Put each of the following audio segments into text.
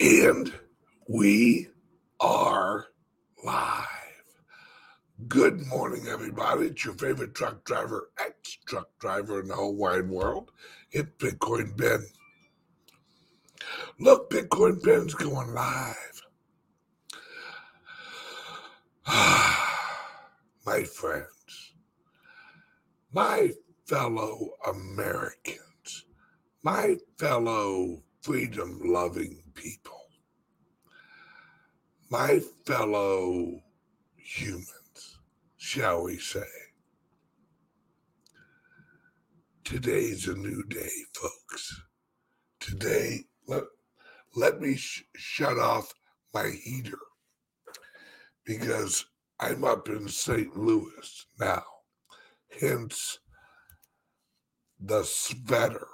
And we are live. Good morning, everybody. It's your favorite truck driver, ex truck driver in the whole wide world. It's Bitcoin Ben. Look, Bitcoin Ben's going live. my friends, my fellow Americans, my fellow freedom loving people, my fellow humans, shall we say. Today's a new day, folks. Today, let, let me sh- shut off my heater because I'm up in St. Louis now, hence the sweater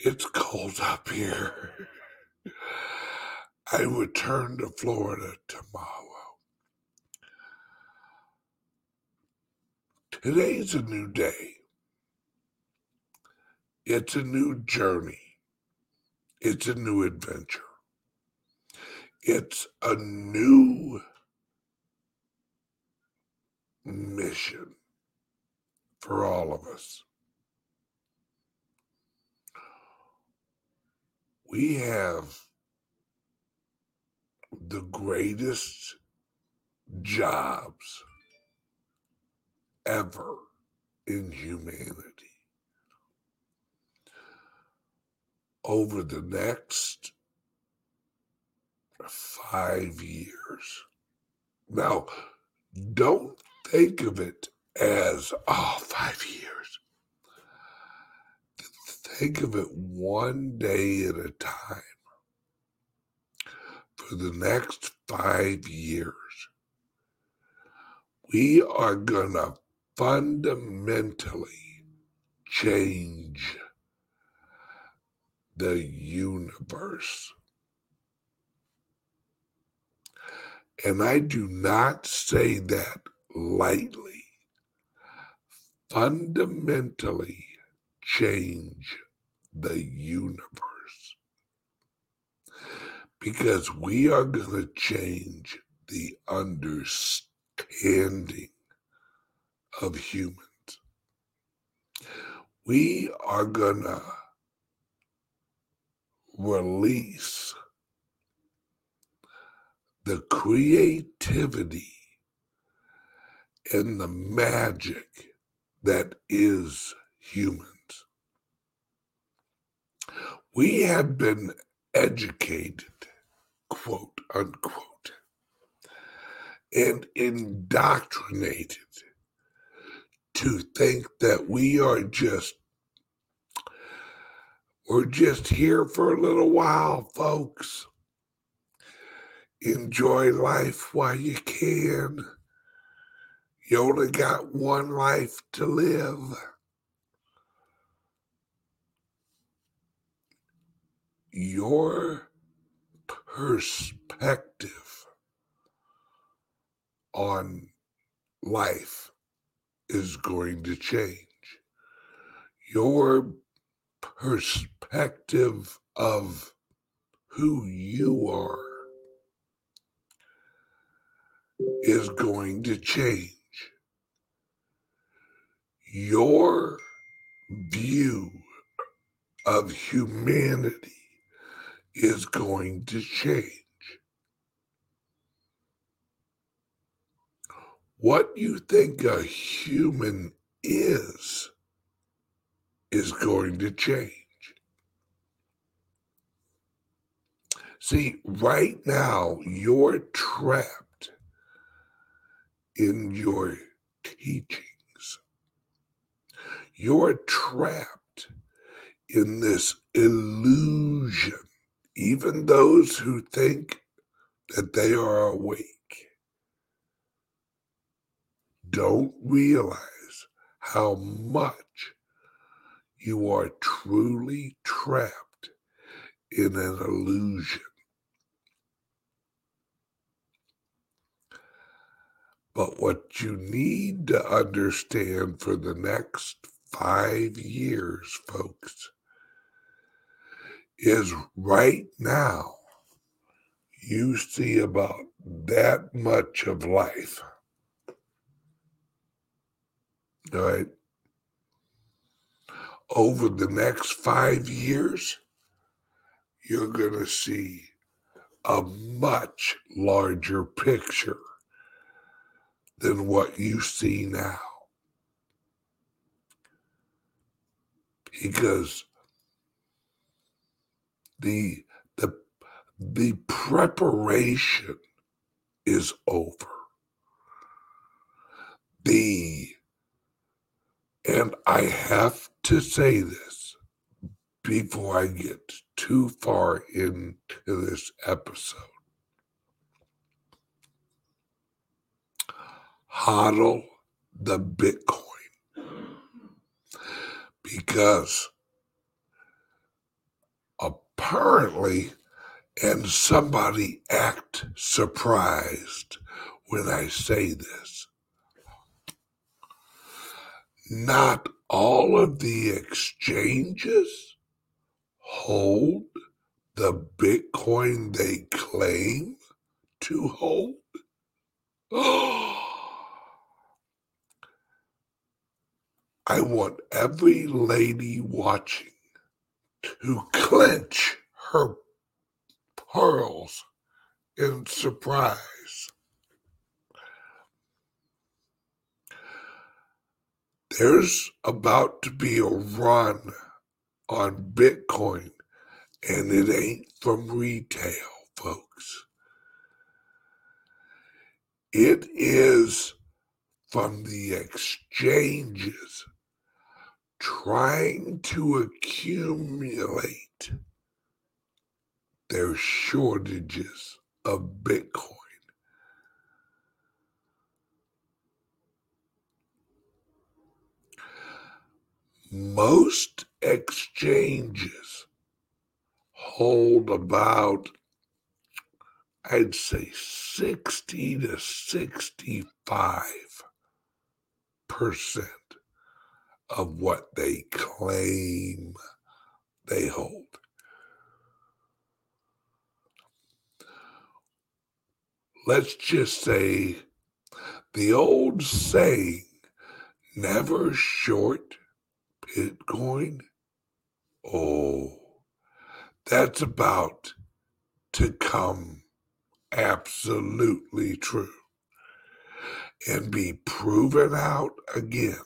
it's cold up here. I return to Florida tomorrow. Today's a new day. It's a new journey. It's a new adventure. It's a new mission for all of us. We have the greatest jobs ever in humanity. Over the next five years. Now, don't think of it as, oh, five years think of it one day at a time for the next five years. We are going to fundamentally change the universe. And I do not say that lightly. Fundamentally change the universe. Because we are going to change the understanding of humans. We are going to release the creativity and the magic that is human. We have been educated, quote unquote, and indoctrinated to think that we are just we're just here for a little while, folks. Enjoy life while you can. You only got one life to live. Your perspective on life is going to change. Your perspective of who you are is going to change. Your view of humanity is going to change. What you think a human is, is going to change. See, right now, you're trapped in your teachings. You're trapped in this illusion even those who think that they are awake don't realize how much you are truly trapped in an illusion. But what you need to understand for the next five years, folks, is right now you see about that much of life. Right. Over the next five years, you're going to see a much larger picture than what you see now. Because the the the preparation is over. The and I have to say this before I get too far into this episode. Hodl the Bitcoin. Because apparently, and somebody act surprised when I say this. Not all of the exchanges hold the Bitcoin they claim to hold. I want every lady watching to clench her pearls in surprise. There's about to be a run on Bitcoin, and it ain't from retail, folks. It is from the exchanges trying to accumulate their shortages of Bitcoin. Most exchanges hold about, I'd say, 60 to 65 percent of what they claim they hold. Let's just say the old saying, never short Bitcoin. Oh, that's about to come absolutely true and be proven out again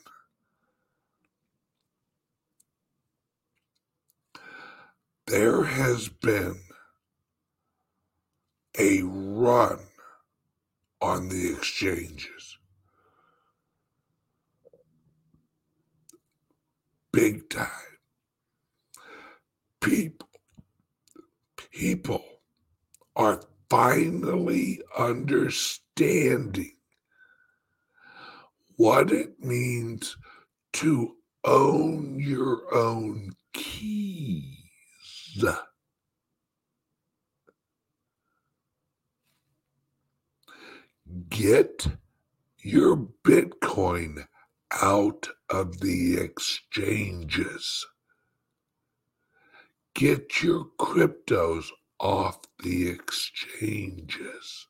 there has been a run on the exchanges. Big time. People, people are finally understanding what it means to own your own key Get your Bitcoin out of the exchanges. Get your cryptos off the exchanges.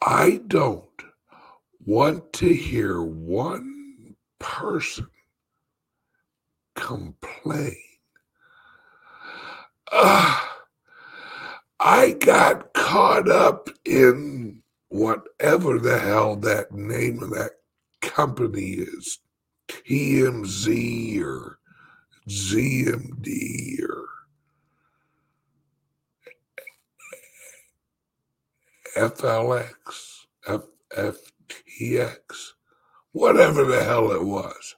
I don't want to hear one person complain. Uh, I got caught up in whatever the hell that name of that company is TMZ or ZMD or FLX, FTX, whatever the hell it was.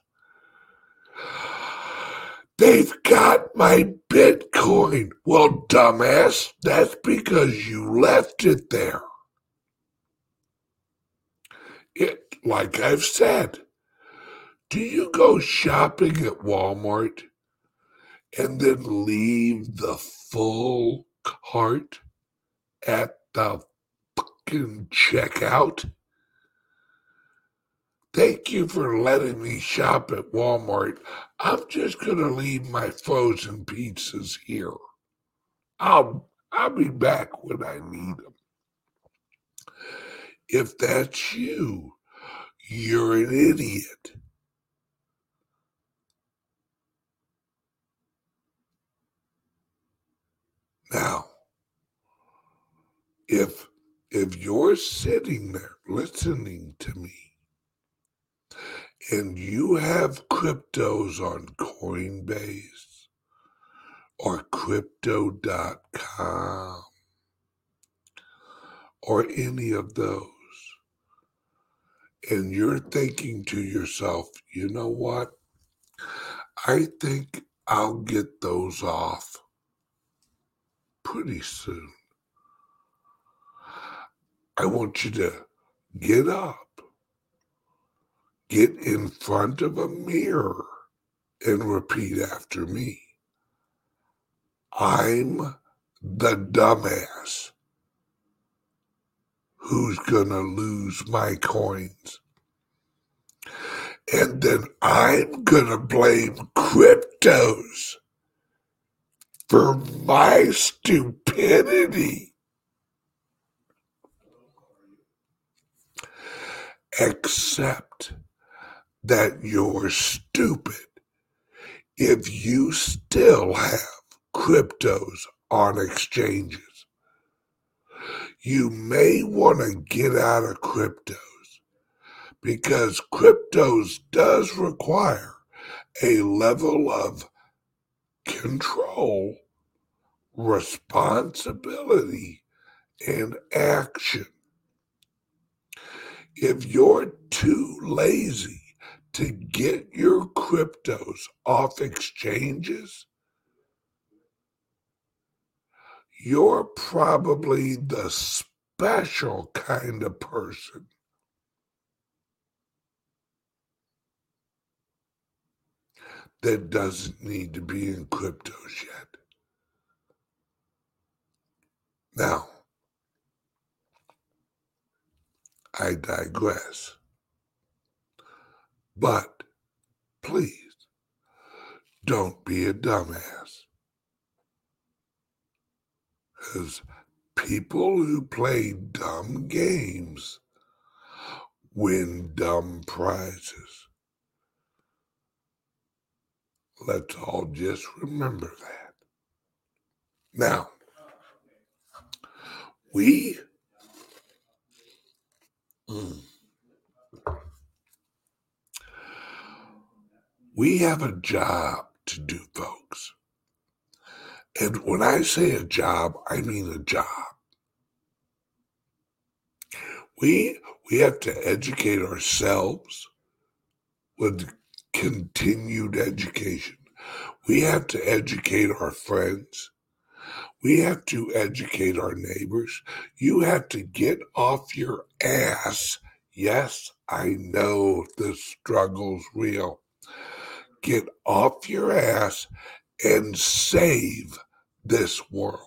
They've got my Bitcoin. Well, dumbass, that's because you left it there. It, like I've said, do you go shopping at Walmart and then leave the full cart at the fucking checkout? Thank you for letting me shop at Walmart. I'm just going to leave my frozen pizzas here. I'll I'll be back when I need them. If that's you, you're an idiot. Now, if if you're sitting there listening to me and you have cryptos on Coinbase or crypto.com or any of those, and you're thinking to yourself, you know what? I think I'll get those off pretty soon. I want you to get up get in front of a mirror and repeat after me. I'm the dumbass who's going to lose my coins. And then I'm going to blame cryptos for my stupidity. Except that you're stupid if you still have cryptos on exchanges. You may want to get out of cryptos because cryptos does require a level of control, responsibility, and action. If you're too lazy to get your cryptos off exchanges, you're probably the special kind of person. That doesn't need to be in cryptos yet. Now, I digress. But please don't be a dumbass. Because people who play dumb games win dumb prizes. Let's all just remember that. Now, we. Mm, We have a job to do, folks. And when I say a job, I mean a job. We we have to educate ourselves with continued education. We have to educate our friends. We have to educate our neighbors. You have to get off your ass. Yes, I know the struggle's real get off your ass and save this world.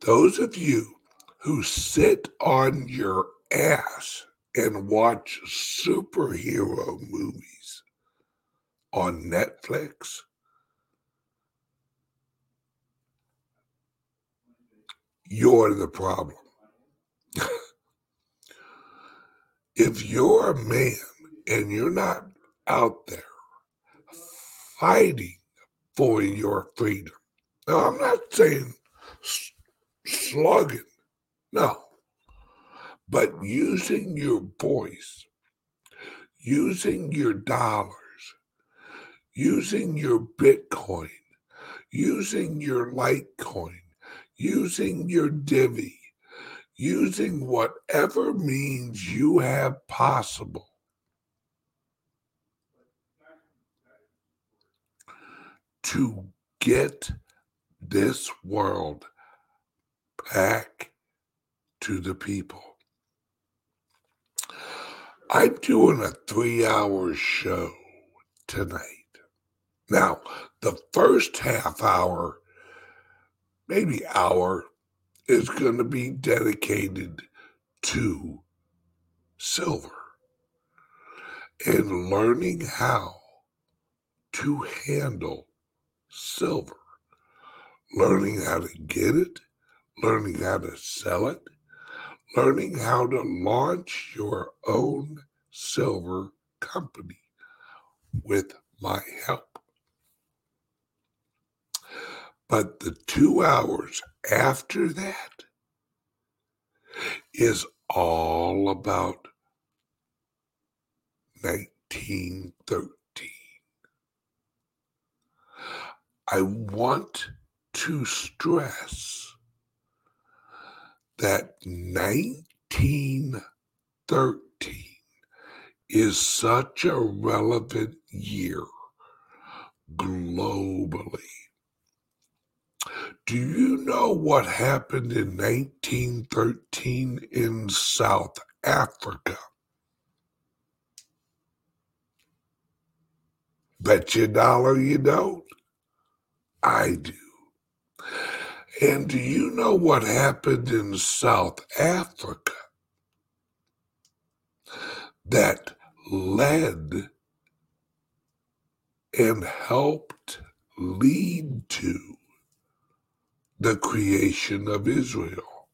Those of you who sit on your ass and watch superhero movies on Netflix, you're the problem. if you're a man and you're not out there fighting for your freedom. Now, I'm not saying slugging, no, but using your voice, using your dollars, using your Bitcoin, using your Litecoin, using your Divi, using whatever means you have possible to get this world back to the people. I'm doing a three hour show tonight. Now, the first half hour, maybe hour, is going to be dedicated to silver and learning how to handle silver, learning how to get it, learning how to sell it, learning how to launch your own silver company with my help. But the two hours after that is all about 1913. I want to stress that 1913 is such a relevant year globally. Do you know what happened in 1913 in South Africa? Bet your dollar you don't. I do. And do you know what happened in South Africa that led and helped lead to the creation of Israel?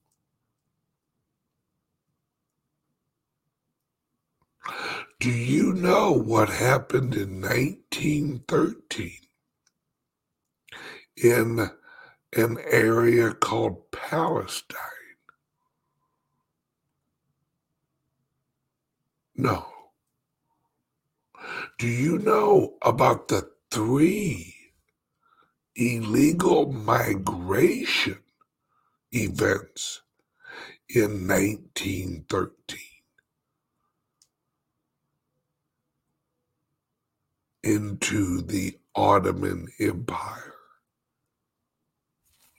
Do you know what happened in 1913 in an area called Palestine? No. Do you know about the three illegal migration events in 1913? into the Ottoman Empire.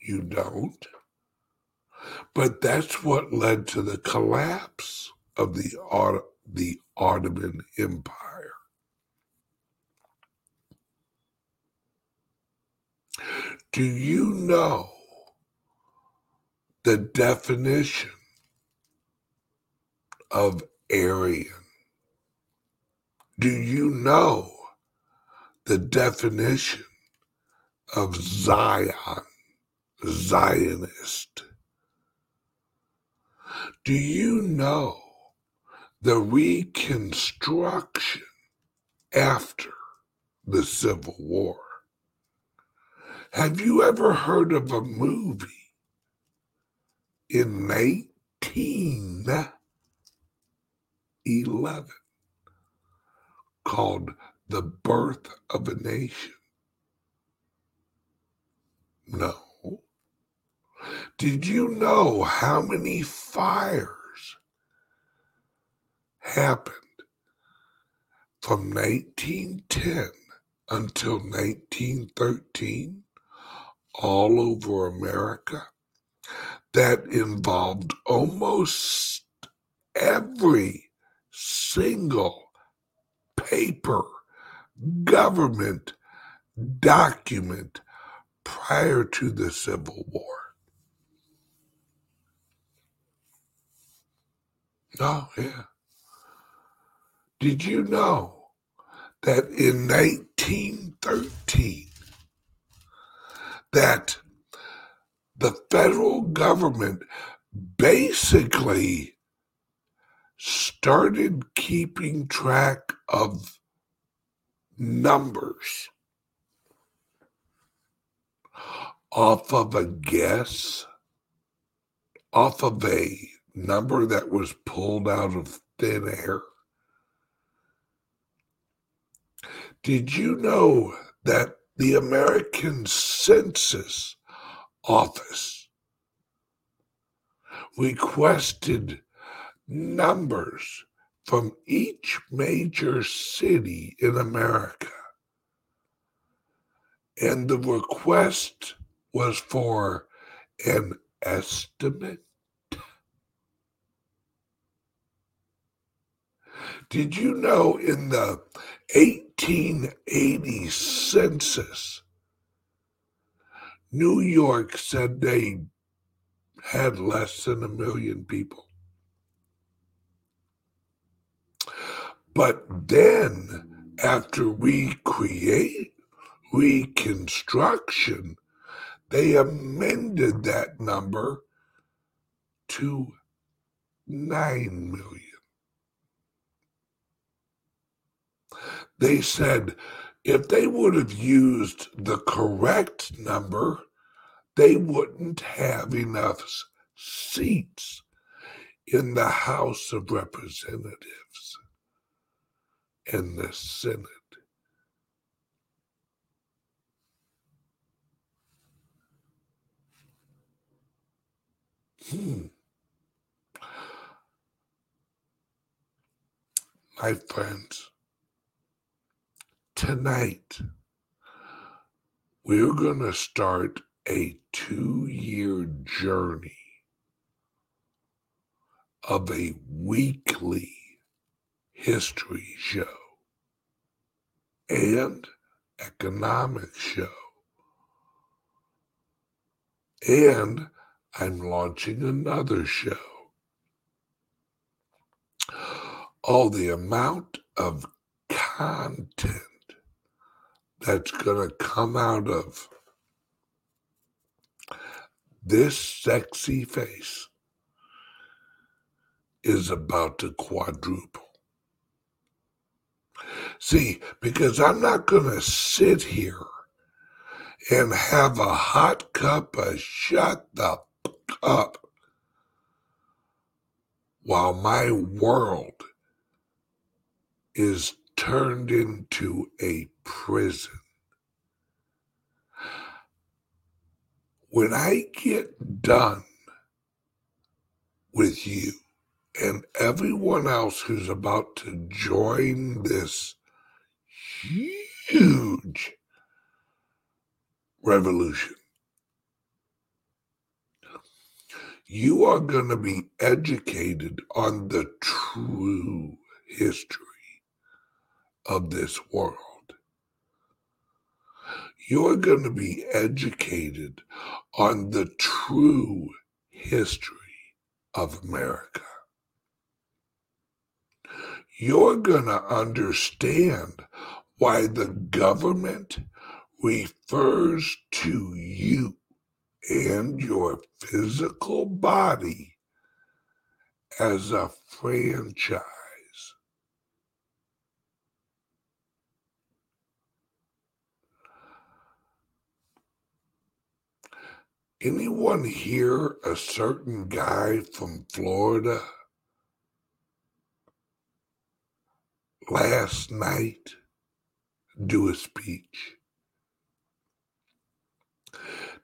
You don't. But that's what led to the collapse of the, the Ottoman Empire. Do you know the definition of Aryan? Do you know the definition of Zion, Zionist. Do you know the reconstruction after the Civil War? Have you ever heard of a movie in 1911 called the birth of a nation? No. Did you know how many fires happened from 1910 until 1913 all over America that involved almost every single paper government document prior to the Civil War. Oh, yeah. Did you know that in 1913 that the federal government basically started keeping track of numbers off of a guess, off of a number that was pulled out of thin air. Did you know that the American Census Office requested numbers from each major city in America. And the request was for an estimate. Did you know in the 1880 census, New York said they had less than a million people? But then, after we create Reconstruction, they amended that number to 9 million. They said if they would have used the correct number, they wouldn't have enough seats in the House of Representatives and the Senate. Hmm. My friends, tonight we're going to start a two year journey of a weekly history show and economic show. And I'm launching another show. Oh, the amount of content that's going to come out of this sexy face is about to quadruple. See, because I'm not going to sit here and have a hot cup of shut the up while my world is turned into a prison. When I get done with you and everyone else who's about to join this huge revolution, you are going to be educated on the true history of this world. You're going to be educated on the true history of America. You're going to understand why the government refers to you and your physical body as a franchise. Anyone hear a certain guy from Florida last night do a speech?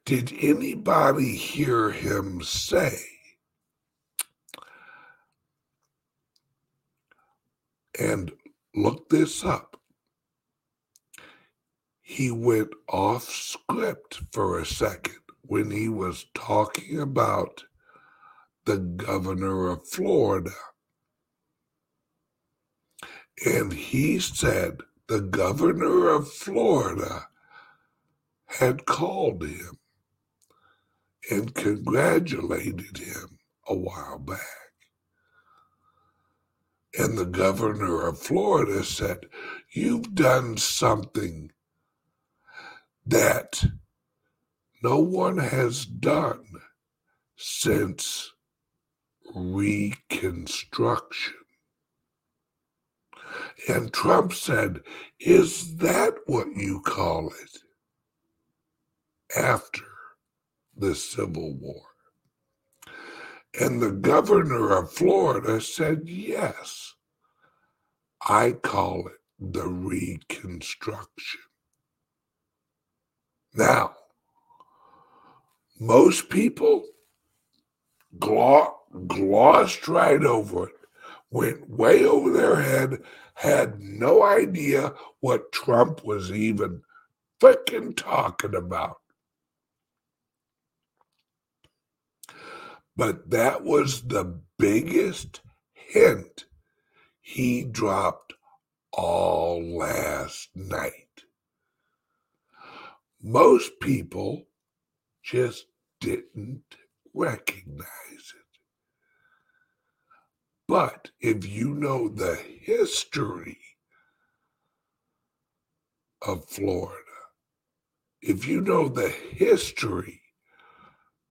Did anybody hear him say, and look this up? He went off script for a second when he was talking about the governor of Florida. And he said the governor of Florida had called him and congratulated him a while back. And the governor of Florida said, You've done something that no one has done since Reconstruction. And Trump said, Is that what you call it? After the Civil War. And the governor of Florida said, Yes, I call it the Reconstruction. Now, most people glossed right over it, went way over their head, had no idea what Trump was even freaking talking about. But that was the biggest hint he dropped all last night. Most people just didn't recognize it. But if you know the history of Florida, if you know the history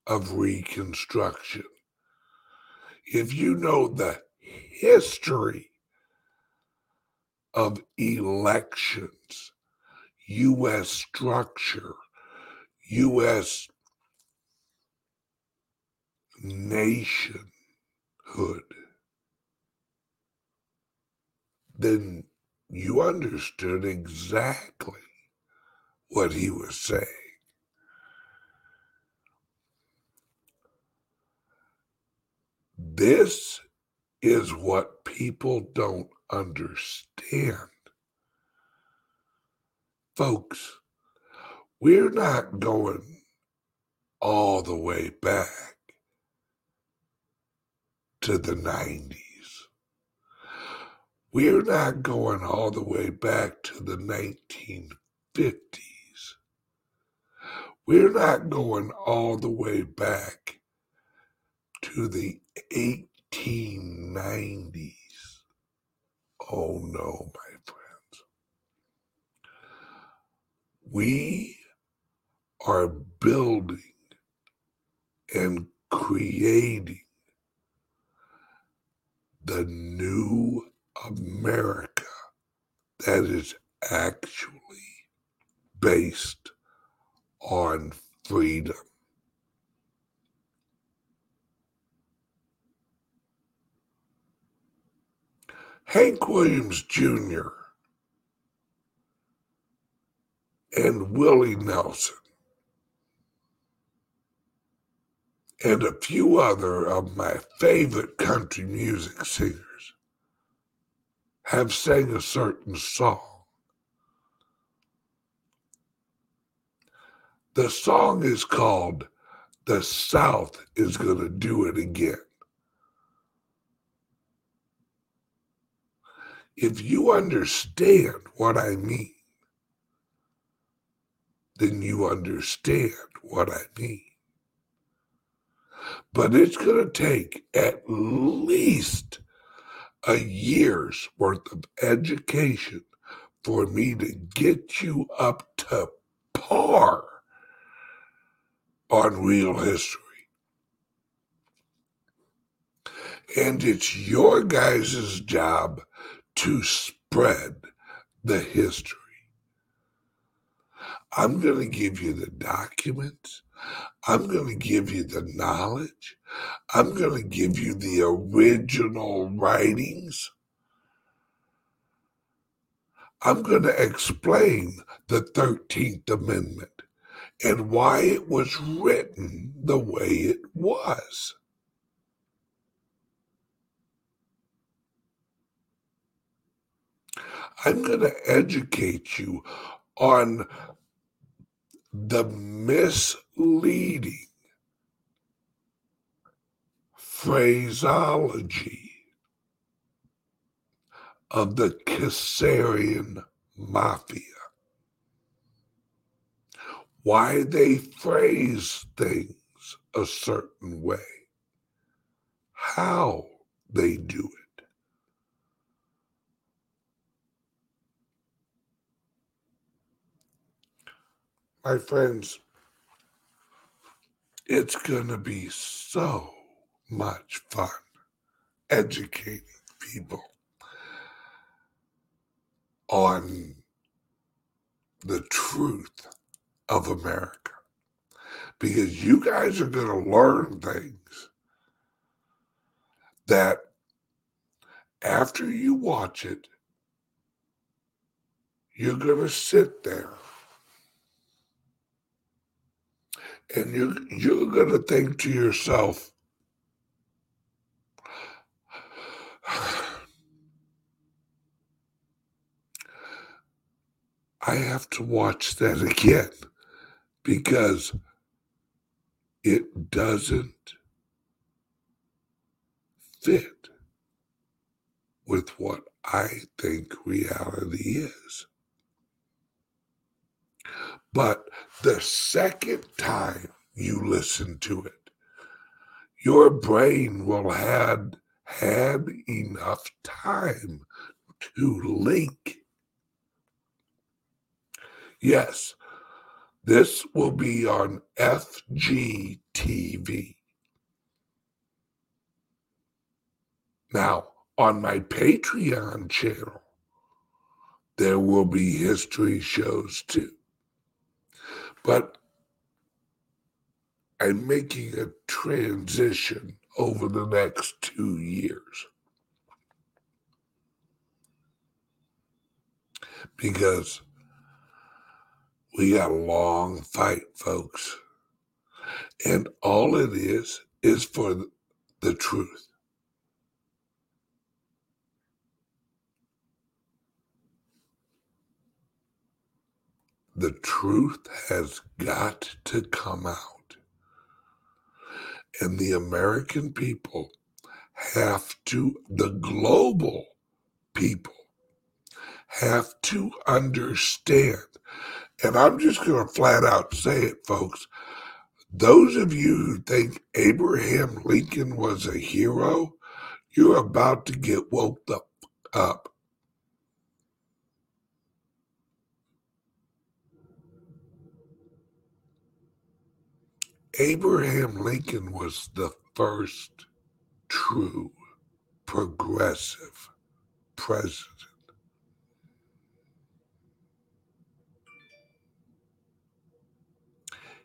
of Reconstruction, if you know the history of elections, U.S. structure, U.S. nationhood, then you understood exactly what he was saying. This is what people don't understand. Folks, we're not going all the way back to the 90s. We're not going all the way back to the 1950s. We're not going all the way back to the 1890s. Oh no, my friends. We are building and creating the new America that is actually based on freedom. Hank Williams Jr. and Willie Nelson and a few other of my favorite country music singers have sang a certain song. The song is called The South is Going to Do It Again. If you understand what I mean, then you understand what I mean. But it's going to take at least a year's worth of education for me to get you up to par on real history. And it's your guys' job to spread the history. I'm going to give you the documents. I'm going to give you the knowledge. I'm going to give you the original writings. I'm going to explain the 13th Amendment and why it was written the way it was. I'm going to educate you on the misleading phraseology of the Caesarian mafia. Why they phrase things a certain way, how they do it. My friends, it's going to be so much fun educating people on the truth of America. Because you guys are going to learn things that after you watch it, you're going to sit there and you're, you're going to think to yourself, I have to watch that again because it doesn't fit with what I think reality is. But the second time you listen to it, your brain will have had enough time to link. Yes, this will be on FGTV. Now, on my Patreon channel, there will be history shows too. But I'm making a transition over the next two years. Because we got a long fight, folks. And all it is, is for the truth. The truth has got to come out. And the American people have to, the global people have to understand. And I'm just going to flat out say it, folks. Those of you who think Abraham Lincoln was a hero, you're about to get woke up. up. Abraham Lincoln was the first true progressive president.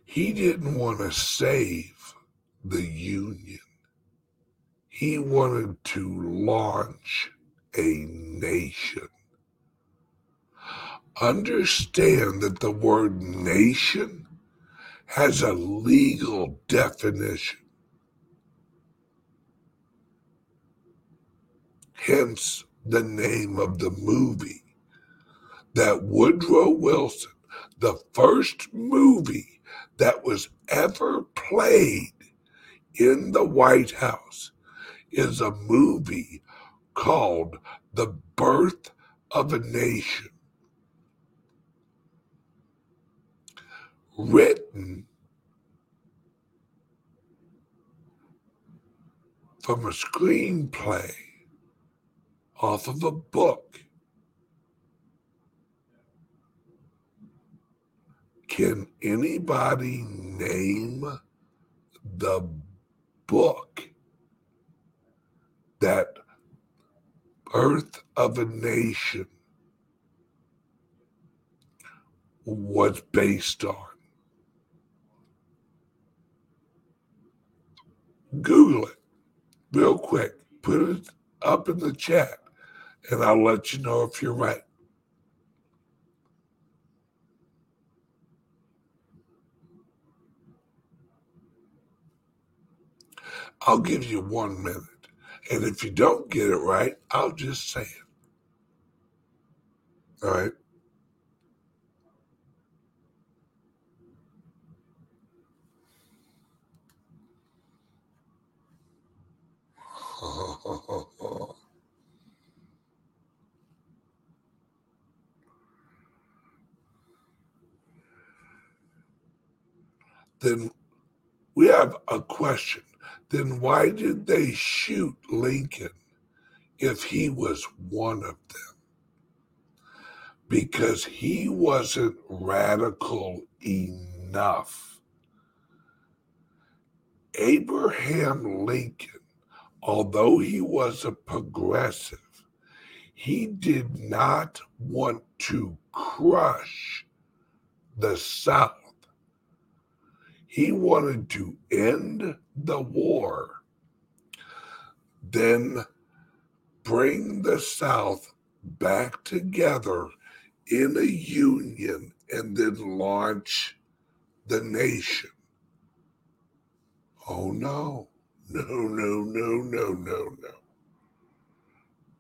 He didn't want to save the Union. He wanted to launch a nation. Understand that the word nation has a legal definition. Hence the name of the movie that Woodrow Wilson, the first movie that was ever played in the White House, is a movie called The Birth of a Nation. Written from a screenplay off of a book. Can anybody name the book that Birth of a Nation was based on? Google it real quick. Put it up in the chat, and I'll let you know if you're right. I'll give you one minute. And if you don't get it right, I'll just say it. All right. then we have a question. Then why did they shoot Lincoln if he was one of them? Because he wasn't radical enough. Abraham Lincoln, although he was a progressive, he did not want to crush the South he wanted to end the war, then bring the South back together in a union and then launch the nation. Oh no, no, no, no, no, no, no.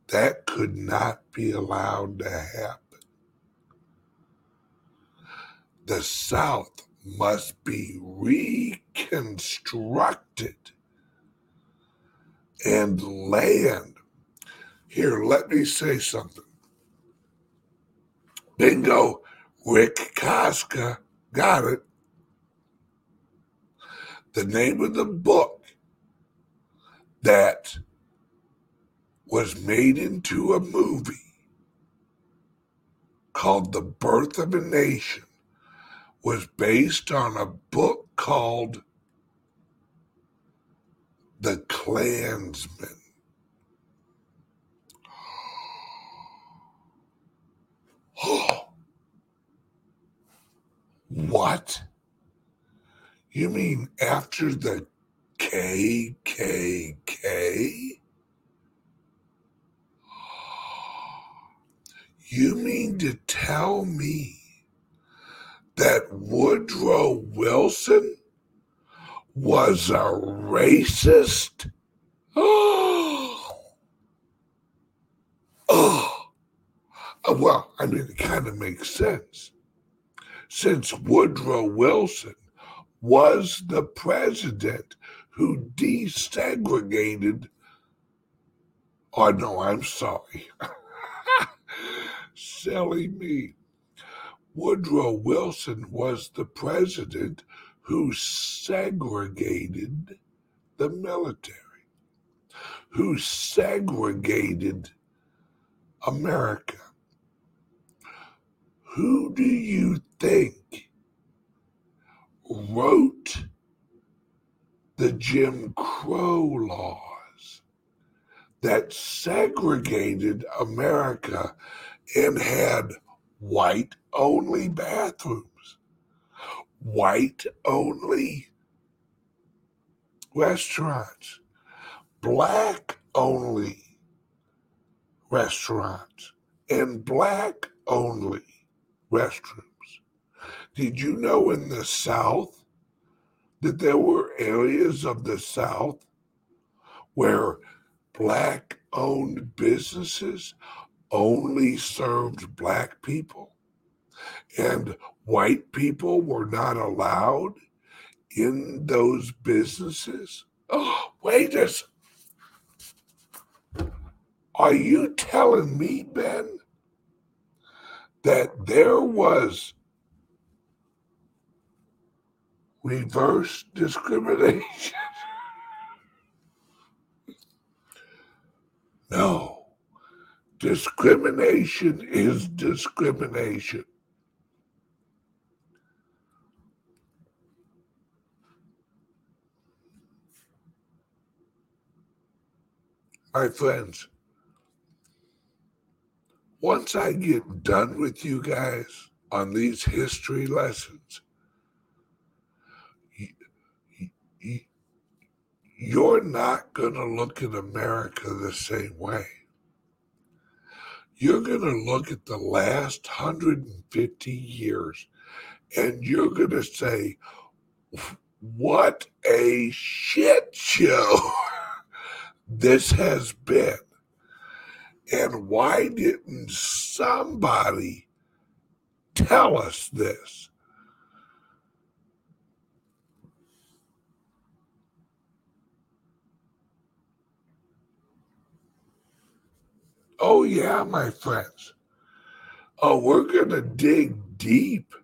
That could not be allowed to happen. The South must be reconstructed and land. Here, let me say something. Bingo, Rick Koska got it. The name of the book that was made into a movie called The Birth of a Nation was based on a book called The Clansman. what? You mean after the KKK? You mean to tell me that Woodrow Wilson was a racist? Oh, oh. Well, I mean, it kind of makes sense. Since Woodrow Wilson was the president who desegregated. Oh, no, I'm sorry. Silly me. Woodrow Wilson was the president who segregated the military, who segregated America. Who do you think wrote the Jim Crow laws that segregated America and had white only bathrooms, white only restaurants, black only restaurants, and black only restrooms. Did you know in the South that there were areas of the South where black owned businesses only served black people and white people were not allowed in those businesses? Oh, wait a second. Are you telling me, Ben, that there was reverse discrimination? no. Discrimination is discrimination. My friends, once I get done with you guys on these history lessons, you're not going to look at America the same way you're going to look at the last 150 years and you're going to say, what a shit show this has been. And why didn't somebody tell us this? Oh, yeah, my friends. Oh, we're going to dig deep.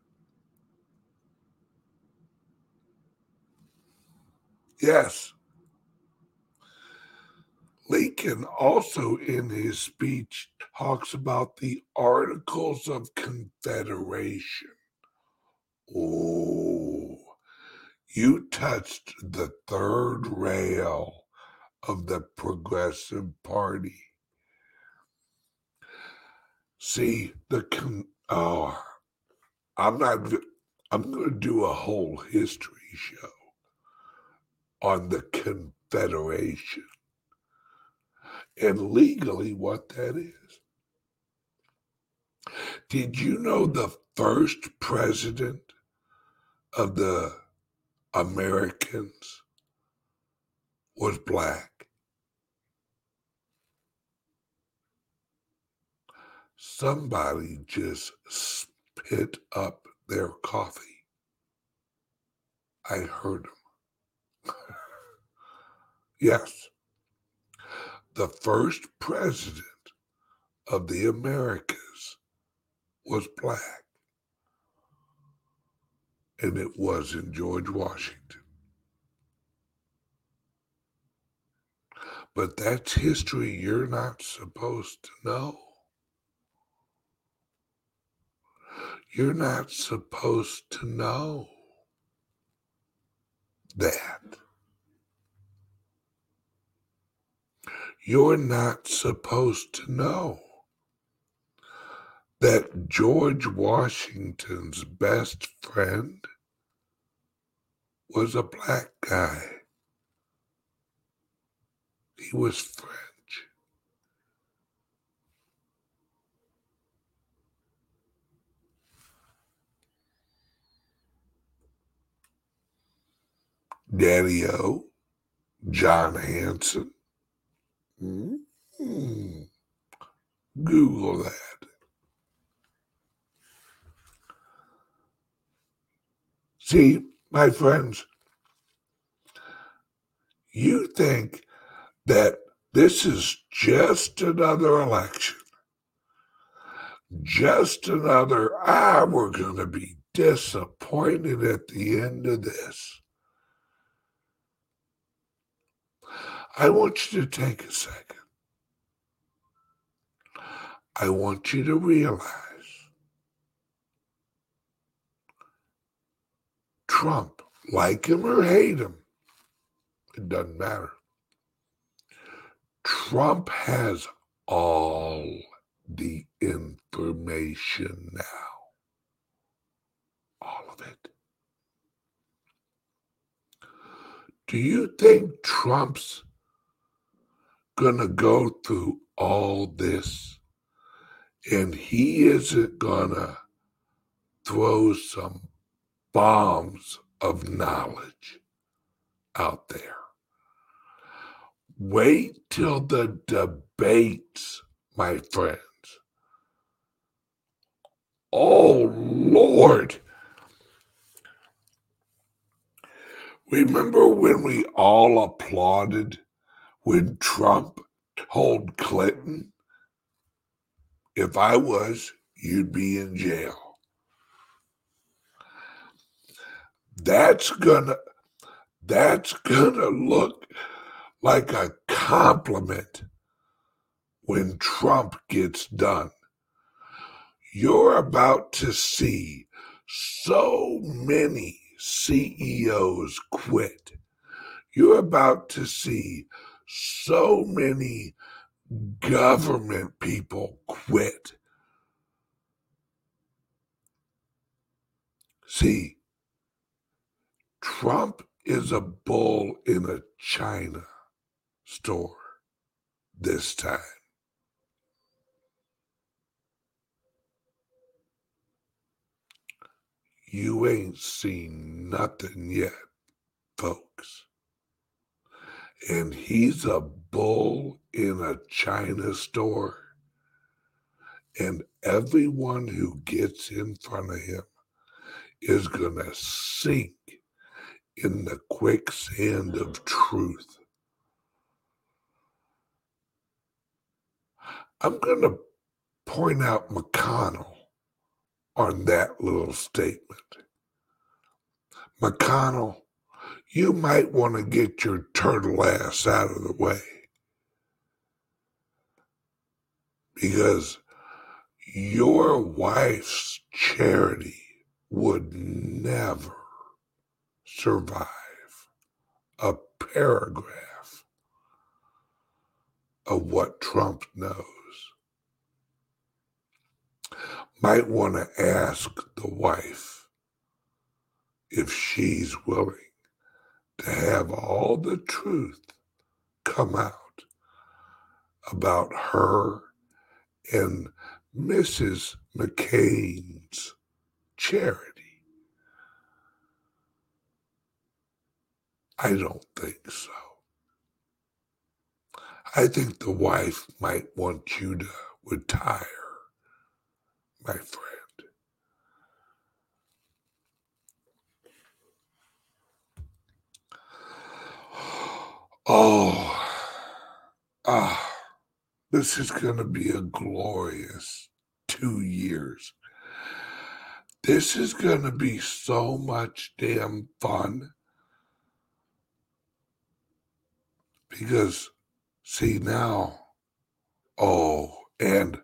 Yes. Lincoln also in his speech talks about the Articles of Confederation. Oh, you touched the third rail of the Progressive Party. See the con- oh, I'm not. I'm going to do a whole history show on the Confederation and legally what that is. Did you know the first president of the Americans was black? Somebody just spit up their coffee. I heard them. yes. The first president of the Americas was black. And it wasn't George Washington. But that's history you're not supposed to know. You're not supposed to know that. You're not supposed to know that George Washington's best friend was a black guy. He was French. Daddy O, John Hanson. Mm-hmm. Google that. See, my friends, you think that this is just another election, just another, ah, we're going to be disappointed at the end of this. I want you to take a second. I want you to realize Trump, like him or hate him, it doesn't matter. Trump has all the information now. All of it. Do you think Trump's going to go through all this and he isn't going to throw some bombs of knowledge out there. Wait till the debates, my friends. Oh, Lord. Remember when we all applauded when Trump told Clinton, if I was, you'd be in jail? that's gonna that's gonna look like a compliment when Trump gets done. You're about to see so many CEOs quit. You're about to see so many government people quit. See, Trump is a bull in a China store this time. You ain't seen nothing yet, folks. And he's a bull in a China store. And everyone who gets in front of him is going to sink in the quicksand of truth. I'm going to point out McConnell on that little statement. McConnell, you might want to get your turtle ass out of the way because your wife's charity would never survive a paragraph of what Trump knows. Might want to ask the wife if she's willing to have all the truth come out about her and Mrs. McCain's charity. I don't think so. I think the wife might want you to retire, my friend. Oh, ah, this is going to be a glorious two years. This is going to be so much damn fun because See now, oh, and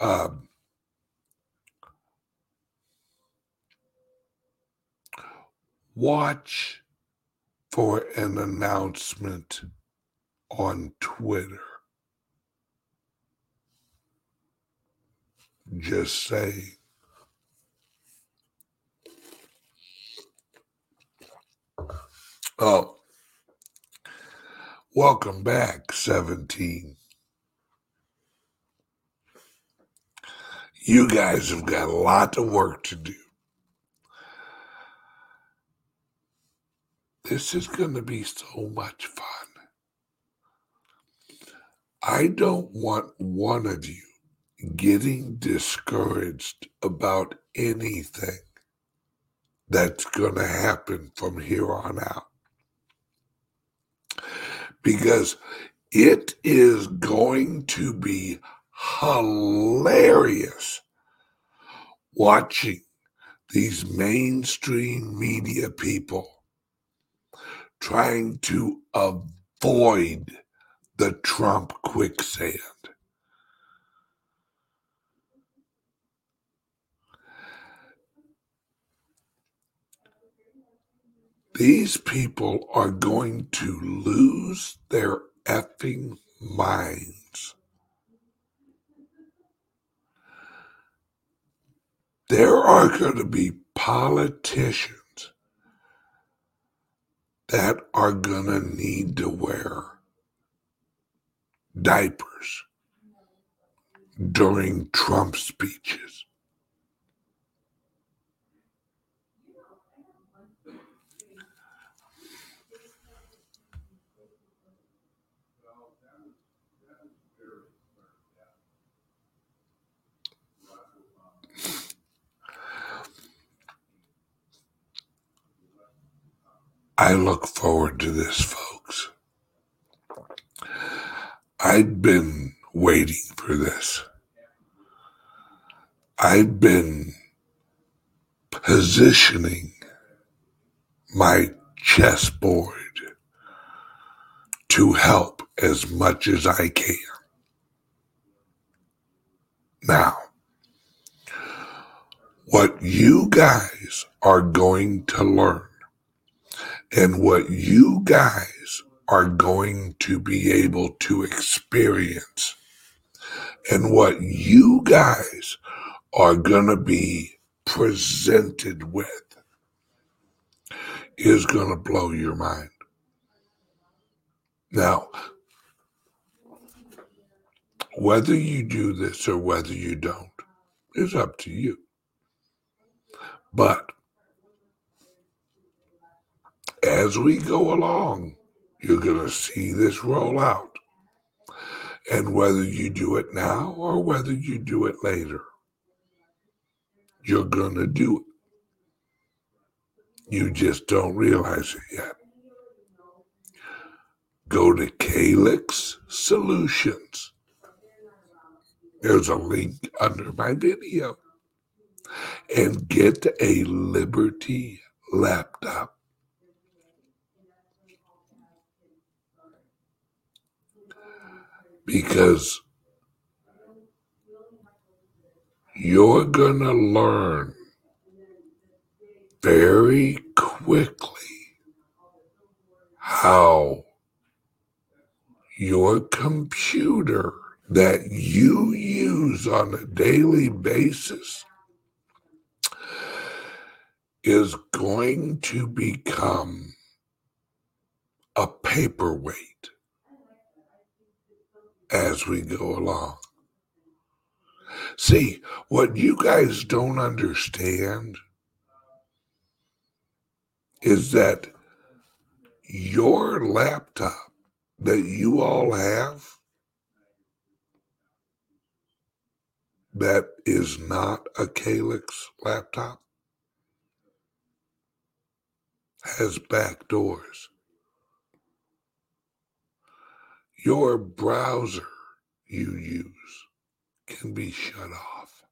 um, watch for an announcement on Twitter. Just say, oh, welcome back, 17. You guys have got a lot of work to do. This is going to be so much fun. I don't want one of you getting discouraged about anything that's going to happen from here on out. Because it is going to be hilarious watching these mainstream media people trying to avoid the Trump quicksand. These people are going to lose their effing minds. There are going to be politicians that are going to need to wear diapers during Trump speeches. I look forward to this, folks. I'd been waiting for this. I've been positioning my chessboard to help as much as I can. Now, what you guys are going to learn and what you guys are going to be able to experience and what you guys are going to be presented with is going to blow your mind. Now, whether you do this or whether you don't is up to you. But as we go along, you're going to see this roll out. And whether you do it now or whether you do it later, you're going to do it. You just don't realize it yet. Go to Calyx Solutions. There's a link under my video. And get a Liberty laptop. Because you're going to learn very quickly how your computer that you use on a daily basis is going to become a paperweight as we go along. See, what you guys don't understand is that your laptop that you all have that is not a Calyx laptop has back doors your browser you use can be shut off.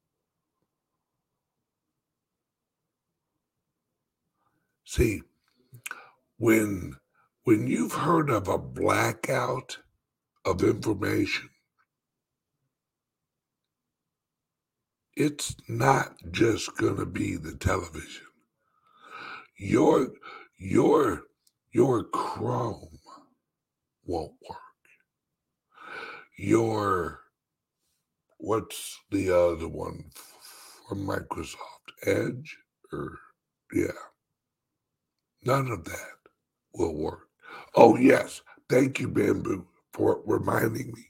See, when when you've heard of a blackout of information. It's not just going to be the television. Your your your Chrome won't work. Your what's the other one from Microsoft? Edge or yeah. None of that will work. Oh yes, thank you, Bamboo, for reminding me.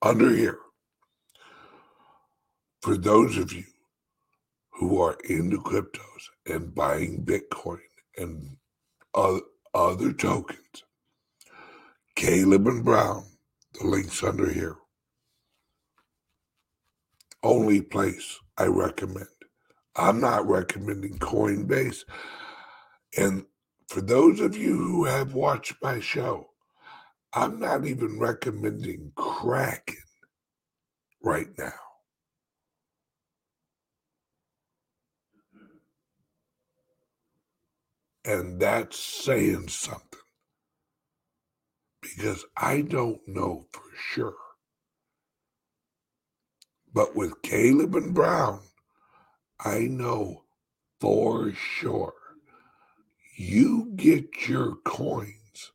Under here, for those of you who are into cryptos and buying Bitcoin and other tokens, Caleb and Brown, the link's under here. Only place I recommend. I'm not recommending Coinbase. And for those of you who have watched my show, I'm not even recommending Kraken right now. And that's saying something because I don't know for sure. But with Caleb and Brown, I know for sure you get your coins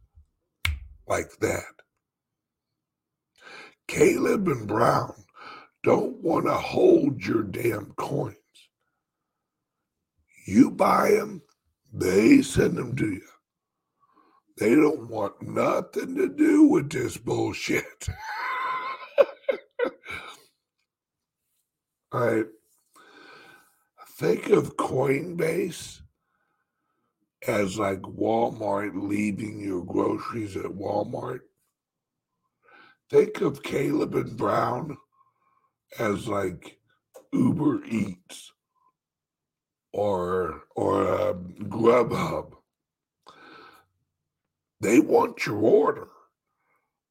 like that. Caleb and Brown don't want to hold your damn coins. You buy them, they send them to you. They don't want nothing to do with this bullshit. Right. Think of Coinbase as like Walmart leaving your groceries at Walmart. Think of Caleb and Brown as like Uber Eats or or um, Grubhub. They want your order,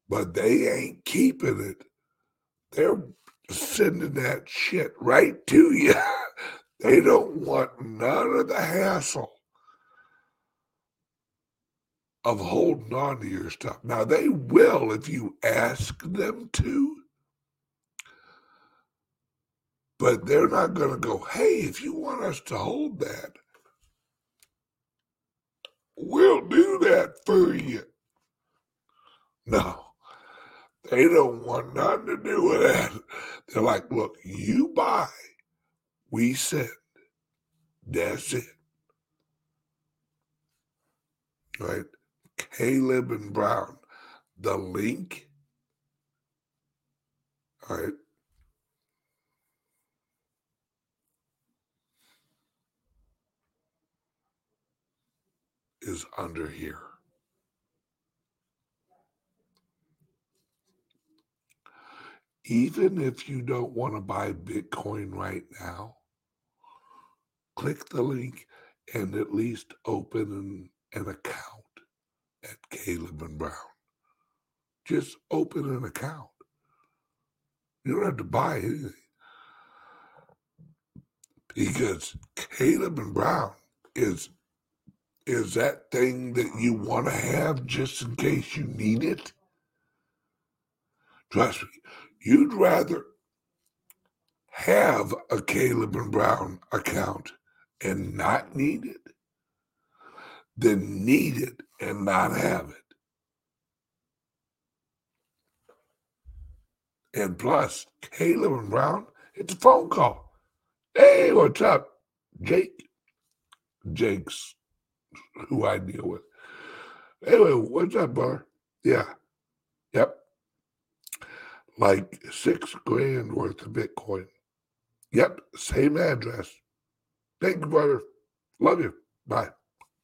but they ain't keeping it. They're sending that shit right to you. They don't want none of the hassle of holding on to your stuff. Now, they will if you ask them to, but they're not going to go, hey, if you want us to hold that, we'll do that for you. No, they don't want nothing to do with that. They're like, look, you buy we said, that's it. Right? Caleb and Brown, the link, all right, is under here. Even if you don't want to buy Bitcoin right now, click the link and at least open an, an account at Caleb and Brown. Just open an account. You don't have to buy anything. Because Caleb and Brown is is that thing that you want to have just in case you need it. Trust me, you'd rather have a Caleb and Brown account and not need it than need it and not have it. And plus, Caleb and Brown, it's a phone call. Hey, what's up? Jake. Jake's who I deal with. Anyway, what's up, brother? Yeah. Yep. Like six grand worth of Bitcoin. Yep. Same address. Thank you, brother. Love you. Bye.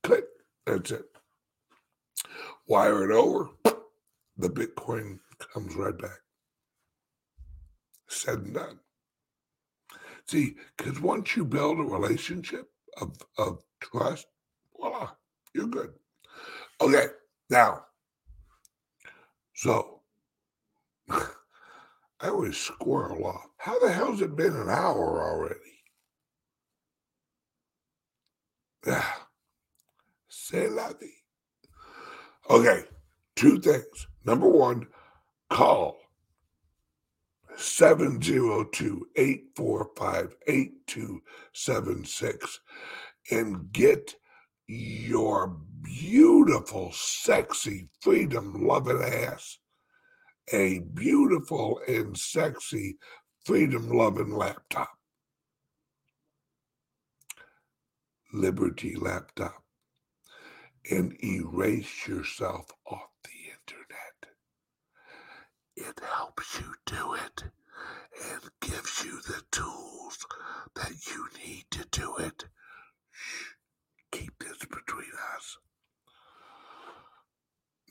Click. That's it. Wire it over. The Bitcoin comes right back. Said and done. See, because once you build a relationship of, of trust, voila, you're good. Okay, now, so I always squirrel off. How the hell's it been an hour already? Ah, C'est la vie. Okay, two things. Number one, call 702 845 8276 and get your beautiful, sexy, freedom loving ass a beautiful and sexy, freedom loving laptop. Liberty laptop and erase yourself off the internet. It helps you do it and gives you the tools that you need to do it. Shh, keep this between us.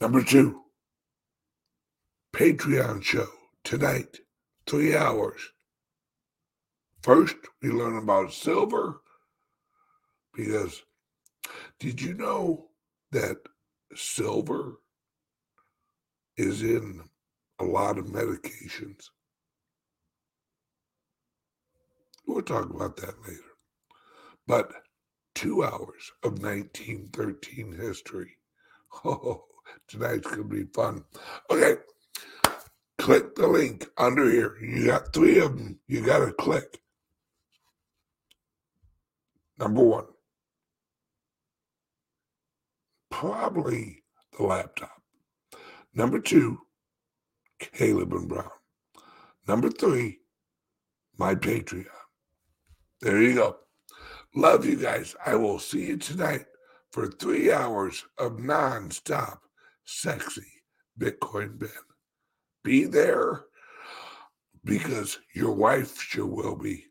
Number two, Patreon show tonight, three hours. First, we learn about silver because did you know that silver is in a lot of medications? We'll talk about that later. But two hours of 1913 history. Oh, tonight's going to be fun. Okay, click the link under here. You got three of them. You got to click. Number one, probably the laptop. Number two, Caleb and Brown. Number three, my Patreon. There you go. Love you guys. I will see you tonight for three hours of nonstop sexy Bitcoin Ben. Be there because your wife sure will be.